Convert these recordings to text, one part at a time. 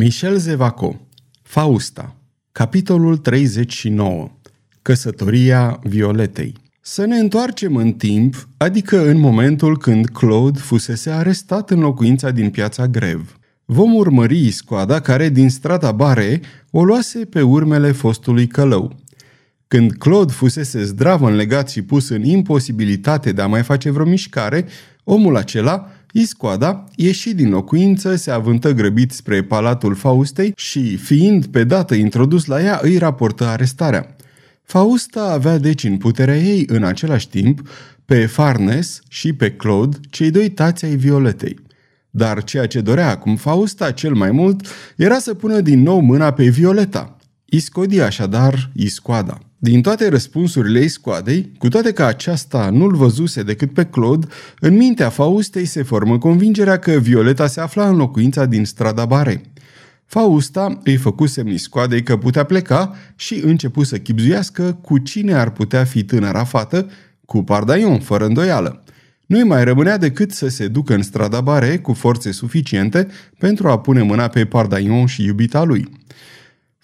Michel Zevaco Fausta Capitolul 39 Căsătoria Violetei Să ne întoarcem în timp, adică în momentul când Claude fusese arestat în locuința din piața Grev. Vom urmări scoada care din strada Bare o luase pe urmele fostului călău. Când Claude fusese zdravă înlegat și pus în imposibilitate de a mai face vreo mișcare, omul acela Iscoada ieși din locuință, se avântă grăbit spre palatul Faustei și, fiind pe dată introdus la ea, îi raportă arestarea. Fausta avea deci în puterea ei în același timp pe Farnes și pe Claude, cei doi tați ai Violetei. Dar ceea ce dorea acum Fausta cel mai mult era să pună din nou mâna pe Violeta. Iscodi așadar Iscoada. Din toate răspunsurile ei scoadei, cu toate că aceasta nu-l văzuse decât pe Claude, în mintea Faustei se formă convingerea că Violeta se afla în locuința din strada Bare. Fausta îi făcu semni scoadei că putea pleca și începu să chipzuiască cu cine ar putea fi tânăra fată, cu Pardaion, fără îndoială. Nu-i mai rămânea decât să se ducă în strada Bare cu forțe suficiente pentru a pune mâna pe Pardaion și iubita lui.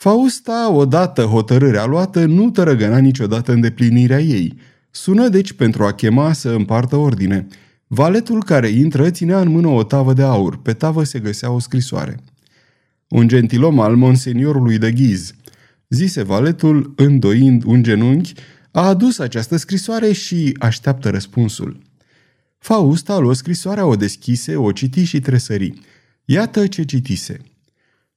Fausta, odată hotărârea luată, nu tărăgăna niciodată îndeplinirea ei. Sună deci pentru a chema să împartă ordine. Valetul care intră ținea în mână o tavă de aur. Pe tavă se găsea o scrisoare. Un gentilom al monseniorului de ghiz, zise valetul, îndoind un genunchi, a adus această scrisoare și așteaptă răspunsul. Fausta luă scrisoarea, o deschise, o citi și tresări. Iată ce citise –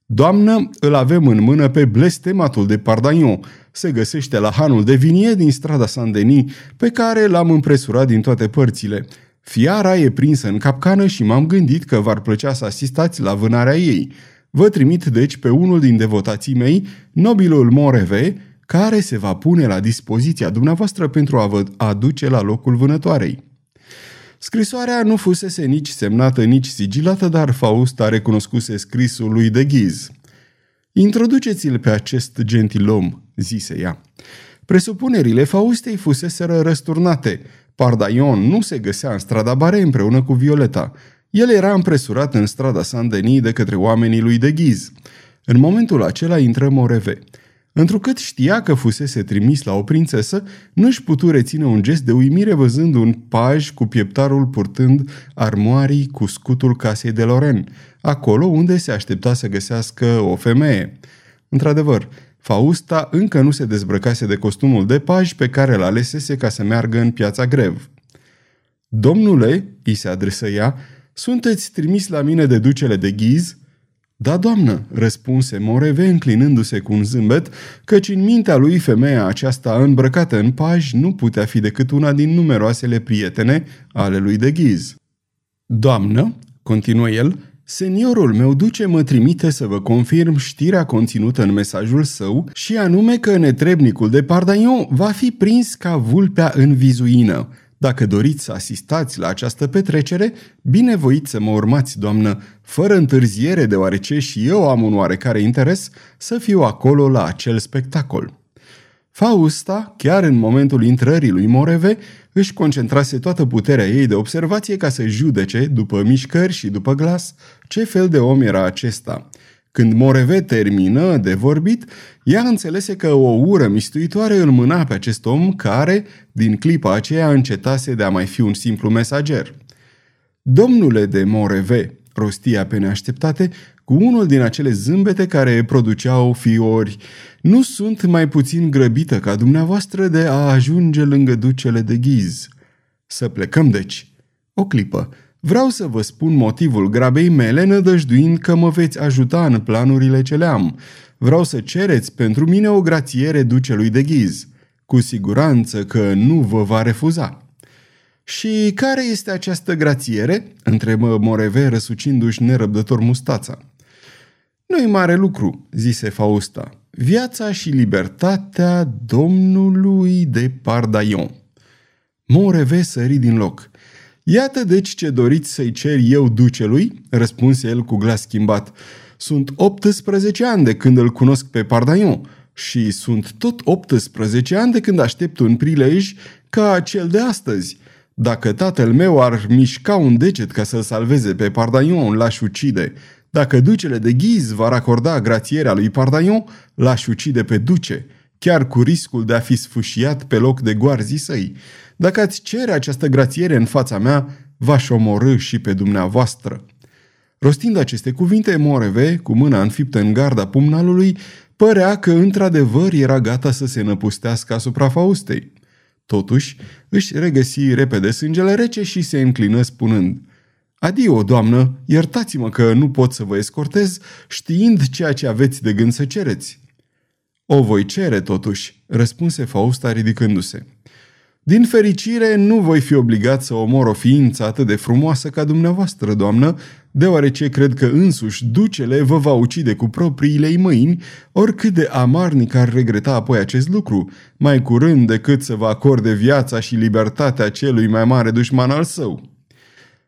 Doamnă, îl avem în mână pe blestematul de Pardagnon. Se găsește la hanul de vinie din strada Saint-Denis, pe care l-am împresurat din toate părțile. Fiara e prinsă în capcană și m-am gândit că v-ar plăcea să asistați la vânarea ei. Vă trimit deci pe unul din devotații mei, nobilul Moreve, care se va pune la dispoziția dumneavoastră pentru a vă aduce la locul vânătoarei. Scrisoarea nu fusese nici semnată, nici sigilată, dar Faust a recunoscuse scrisul lui de ghiz. Introduceți-l pe acest gentilom, zise ea. Presupunerile Faustei fuseseră răsturnate. Pardaion nu se găsea în strada Bare împreună cu Violeta. El era împresurat în strada Saint-Denis de către oamenii lui de ghiz. În momentul acela intră Moreve. Întrucât știa că fusese trimis la o prințesă, nu-și putu reține un gest de uimire văzând un paj cu pieptarul purtând armoarii cu scutul casei de Loren, acolo unde se aștepta să găsească o femeie. Într-adevăr, Fausta încă nu se dezbrăcase de costumul de paj pe care l alesese ca să meargă în piața grev. Domnule, îi se adresă ea, sunteți trimis la mine de ducele de ghiz?" Da, doamnă, răspunse Moreve înclinându-se cu un zâmbet, căci în mintea lui femeia aceasta îmbrăcată în paj nu putea fi decât una din numeroasele prietene ale lui de ghiz. Doamnă, continuă el, seniorul meu duce mă trimite să vă confirm știrea conținută în mesajul său și anume că netrebnicul de Pardaion va fi prins ca vulpea în vizuină. Dacă doriți să asistați la această petrecere, binevoiți să mă urmați, doamnă, fără întârziere, deoarece și eu am un oarecare interes să fiu acolo la acel spectacol. Fausta, chiar în momentul intrării lui Moreve, își concentrase toată puterea ei de observație ca să judece, după mișcări și după glas, ce fel de om era acesta – când Moreve termină de vorbit, ea înțelese că o ură mistuitoare îl mâna pe acest om care, din clipa aceea, încetase de a mai fi un simplu mesager. Domnule de Moreve, rostia pe neașteptate, cu unul din acele zâmbete care produceau fiori, nu sunt mai puțin grăbită ca dumneavoastră de a ajunge lângă ducele de ghiz. Să plecăm deci. O clipă. Vreau să vă spun motivul grabei mele, nădăjduind că mă veți ajuta în planurile ce le am. Vreau să cereți pentru mine o grațiere ducelui de ghiz. Cu siguranță că nu vă va refuza. Și care este această grațiere?" întrebă Moreve răsucindu-și nerăbdător mustața. Nu-i mare lucru," zise Fausta. Viața și libertatea domnului de Pardaion. Moreve sări din loc. Iată deci ce doriți să-i cer eu ducelui, răspunse el cu glas schimbat. Sunt 18 ani de când îl cunosc pe Pardaion și sunt tot 18 ani de când aștept un prilej ca cel de astăzi. Dacă tatăl meu ar mișca un deget ca să-l salveze pe Pardaion, l-aș ucide. Dacă ducele de ghiz va racorda grațierea lui Pardaion, l-aș ucide pe duce, chiar cu riscul de a fi sfâșiat pe loc de goarzii săi. Dacă ați cere această grațiere în fața mea, v-aș omorâ și pe dumneavoastră. Rostind aceste cuvinte, Moreve, cu mâna înfiptă în garda pumnalului, părea că într-adevăr era gata să se năpustească asupra Faustei. Totuși, își regăsi repede sângele rece și se înclină spunând Adio, doamnă, iertați-mă că nu pot să vă escortez, știind ceea ce aveți de gând să cereți. O voi cere, totuși, răspunse Fausta ridicându-se. Din fericire, nu voi fi obligat să omor o ființă atât de frumoasă ca dumneavoastră, doamnă, deoarece cred că însuși ducele vă va ucide cu propriile mâini, oricât de amarnic ar regreta apoi acest lucru, mai curând decât să vă acorde viața și libertatea celui mai mare dușman al său.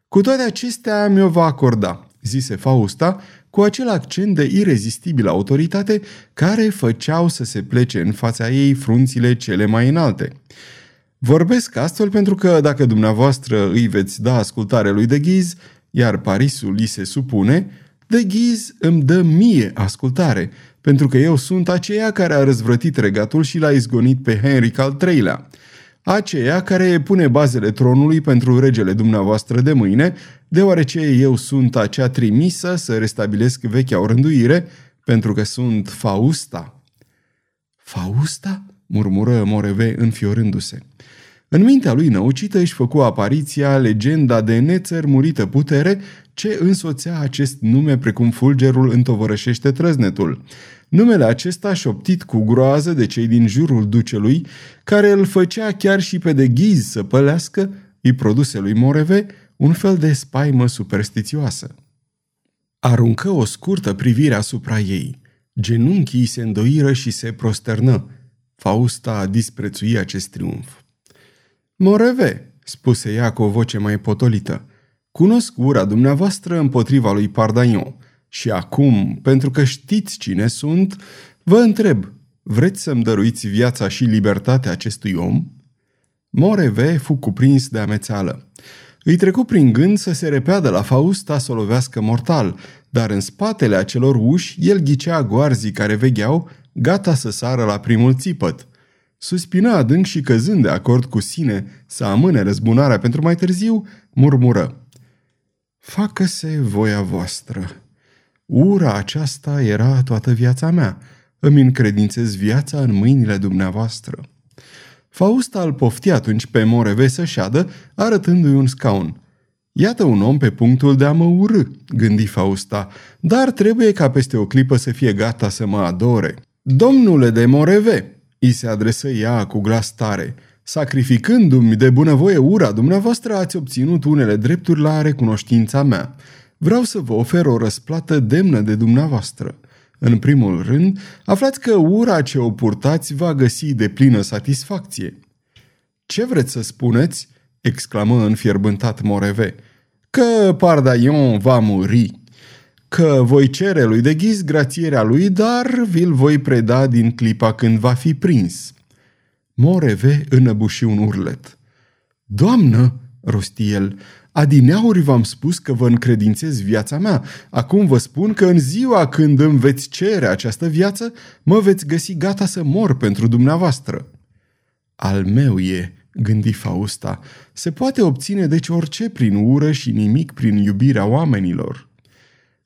Cu toate acestea mi-o va acorda, zise Fausta, cu acel accent de irezistibilă autoritate care făceau să se plece în fața ei frunțile cele mai înalte. Vorbesc astfel pentru că dacă dumneavoastră îi veți da ascultare lui de Ghiz, iar Parisul li se supune, de Ghiz îmi dă mie ascultare, pentru că eu sunt aceea care a răzvrătit regatul și l-a izgonit pe Henric al III-lea, aceea care pune bazele tronului pentru regele dumneavoastră de mâine, deoarece eu sunt acea trimisă să restabilesc vechea orânduire, pentru că sunt Fausta. Fausta? murmură Moreve înfiorându-se. În mintea lui năucită își făcu apariția legenda de nețărmurită putere ce însoțea acest nume precum fulgerul întovărășește trăznetul. Numele acesta șoptit cu groază de cei din jurul ducelui, care îl făcea chiar și pe de ghiz să pălească, îi produse lui Moreve un fel de spaimă superstițioasă. Aruncă o scurtă privire asupra ei. Genunchii se îndoiră și se prosternă. Fausta disprețui acest triumf. Moreve, spuse ea cu o voce mai potolită, cunosc ura dumneavoastră împotriva lui Pardaion și acum, pentru că știți cine sunt, vă întreb, vreți să-mi dăruiți viața și libertatea acestui om? Moreve fu cuprins de amețeală. Îi trecu prin gând să se repeadă la Fausta să o lovească mortal, dar în spatele acelor uși el ghicea goarzii care vegheau, gata să sară la primul țipăt. Suspina adânc și căzând de acord cu sine să amâne răzbunarea pentru mai târziu, murmură. Facă-se voia voastră. Ura aceasta era toată viața mea. Îmi încredințez viața în mâinile dumneavoastră. Fausta îl pofti atunci pe Moreve să șadă, arătându-i un scaun. Iată un om pe punctul de a mă urâ, gândi Fausta, dar trebuie ca peste o clipă să fie gata să mă adore. Domnule de Moreve, îi se adresă ea cu glas tare. Sacrificându-mi de bunăvoie ura dumneavoastră, ați obținut unele drepturi la recunoștința mea. Vreau să vă ofer o răsplată demnă de dumneavoastră. În primul rând, aflați că ura ce o purtați va găsi de plină satisfacție. Ce vreți să spuneți?" exclamă înfierbântat Moreve. Că Pardaion va muri că voi cere lui de ghiz grațierea lui, dar vi-l voi preda din clipa când va fi prins. Moreve înăbuși un urlet. Doamnă, rosti el, adineauri v-am spus că vă încredințez viața mea. Acum vă spun că în ziua când îmi veți cere această viață, mă veți găsi gata să mor pentru dumneavoastră. Al meu e, gândi Fausta, se poate obține deci orice prin ură și nimic prin iubirea oamenilor.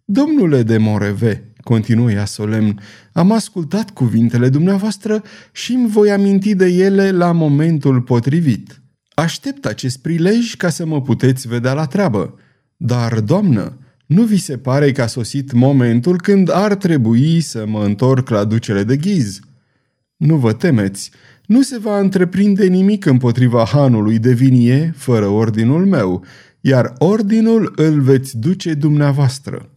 Domnule de Moreve, continuă ea solemn, am ascultat cuvintele dumneavoastră și îmi voi aminti de ele la momentul potrivit. Aștept acest prilej ca să mă puteți vedea la treabă. Dar, doamnă, nu vi se pare că a sosit momentul când ar trebui să mă întorc la ducele de ghiz? Nu vă temeți, nu se va întreprinde nimic împotriva hanului de vinie fără ordinul meu, iar ordinul îl veți duce dumneavoastră.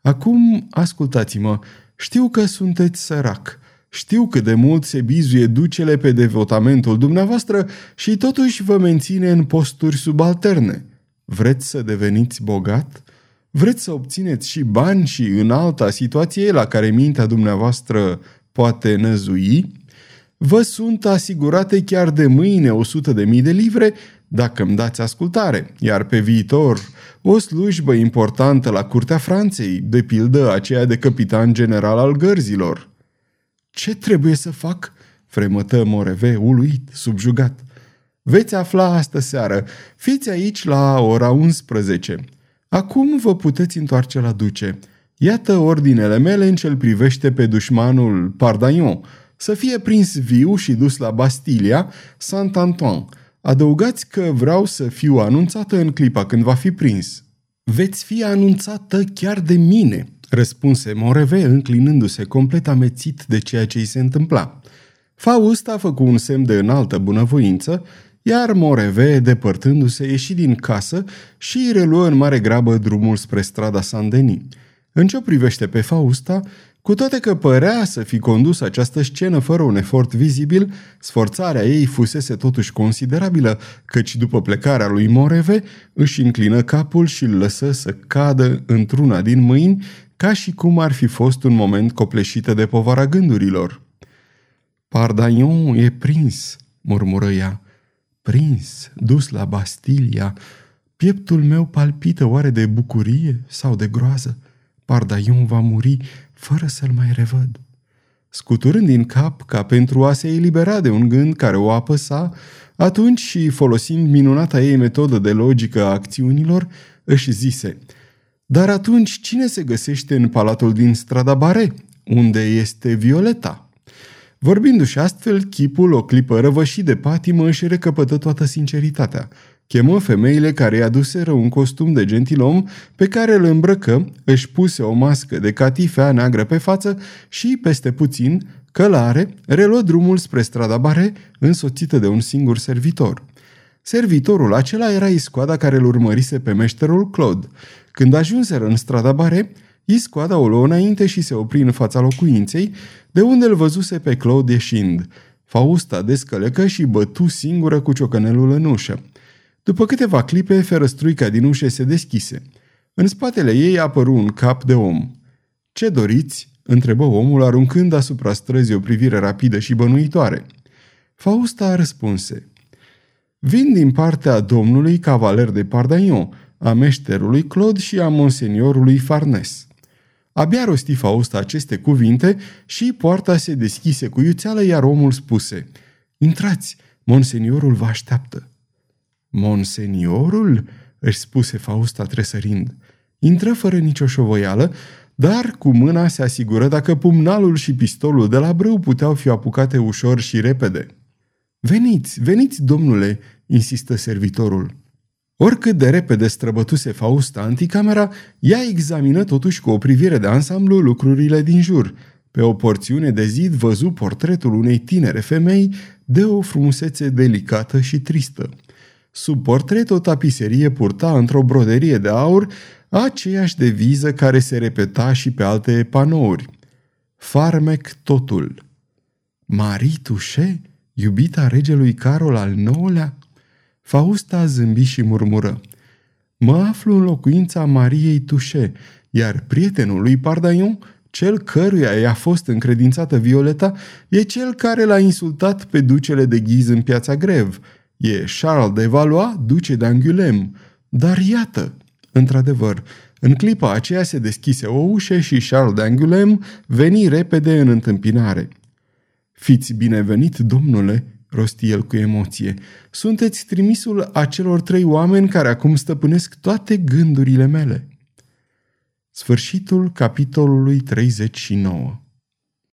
Acum ascultați-mă, știu că sunteți sărac, știu cât de mult se bizuie ducele pe devotamentul dumneavoastră și totuși vă menține în posturi subalterne. Vreți să deveniți bogat? Vreți să obțineți și bani și în alta situație la care mintea dumneavoastră poate năzui? Vă sunt asigurate chiar de mâine 100 de mii de livre dacă îmi dați ascultare, iar pe viitor o slujbă importantă la curtea Franței, de pildă aceea de capitan general al gărzilor. Ce trebuie să fac?" fremătă Moreve, uluit, subjugat. Veți afla astă seară. Fiți aici la ora 11. Acum vă puteți întoarce la duce. Iată ordinele mele în cel privește pe dușmanul Pardaion, să fie prins viu și dus la Bastilia, Saint-Antoine. Adăugați că vreau să fiu anunțată în clipa când va fi prins. Veți fi anunțată chiar de mine, răspunse Moreve, înclinându-se complet amețit de ceea ce îi se întâmpla. Faust a făcut un semn de înaltă bunăvoință, iar Moreve, depărtându-se, ieși din casă și reluă în mare grabă drumul spre strada Saint-Denis. În ce privește pe Fausta, cu toate că părea să fi condus această scenă fără un efort vizibil, sforțarea ei fusese totuși considerabilă, căci după plecarea lui Moreve își înclină capul și îl lăsă să cadă într-una din mâini, ca și cum ar fi fost un moment copleșită de povara gândurilor. Pardaion e prins, murmură ea. Prins, dus la Bastilia. Pieptul meu palpită oare de bucurie sau de groază? Pardaion va muri fără să-l mai revăd. Scuturând din cap ca pentru a se elibera de un gând care o apăsa, atunci și folosind minunata ei metodă de logică a acțiunilor, își zise Dar atunci cine se găsește în palatul din strada Bare, unde este Violeta?" Vorbindu-și astfel, chipul, o clipă răvășit de patimă, își recăpătă toată sinceritatea. Chemă femeile care i-a aduseră un costum de gentilom pe care îl îmbrăcă, își puse o mască de catifea neagră pe față și, peste puțin, călare, reluă drumul spre strada Bare, însoțită de un singur servitor. Servitorul acela era iscoada care îl urmărise pe meșterul Claude. Când ajunseră în strada Bare, iscoada o luă înainte și se opri în fața locuinței, de unde îl văzuse pe Claude ieșind. Fausta descălecă și bătu singură cu ciocănelul în ușă. După câteva clipe, ferăstruica din ușă se deschise. În spatele ei apăru un cap de om. Ce doriți?" întrebă omul, aruncând asupra străzii o privire rapidă și bănuitoare. Fausta răspunse. Vin din partea domnului cavaler de Pardagnon, a meșterului Claude și a monseniorului Farnes. Abia rosti Fausta aceste cuvinte și poarta se deschise cu iuțeală, iar omul spuse, Intrați, monseniorul vă așteaptă. Monseniorul?" își spuse Fausta tresărind. Intră fără nicio șovoială, dar cu mâna se asigură dacă pumnalul și pistolul de la brâu puteau fi apucate ușor și repede. Veniți, veniți, domnule!" insistă servitorul. Oricât de repede străbătuse Fausta anticamera, ea examină totuși cu o privire de ansamblu lucrurile din jur. Pe o porțiune de zid văzu portretul unei tinere femei de o frumusețe delicată și tristă. Sub portret o tapiserie purta într-o broderie de aur aceeași deviză care se repeta și pe alte panouri. Farmec totul. Marie Touche, iubita regelui Carol al IX-lea? Fausta zâmbi și murmură. Mă aflu în locuința Mariei Touche, iar prietenul lui Pardaion, cel căruia i-a fost încredințată Violeta, e cel care l-a insultat pe ducele de ghiz în piața Grev – E Charles de Valois, duce de Angulem. Dar iată, într-adevăr, în clipa aceea se deschise o ușă și Charles de Angulem veni repede în întâmpinare. Fiți binevenit, domnule, rosti el cu emoție. Sunteți trimisul acelor trei oameni care acum stăpânesc toate gândurile mele. Sfârșitul capitolului 39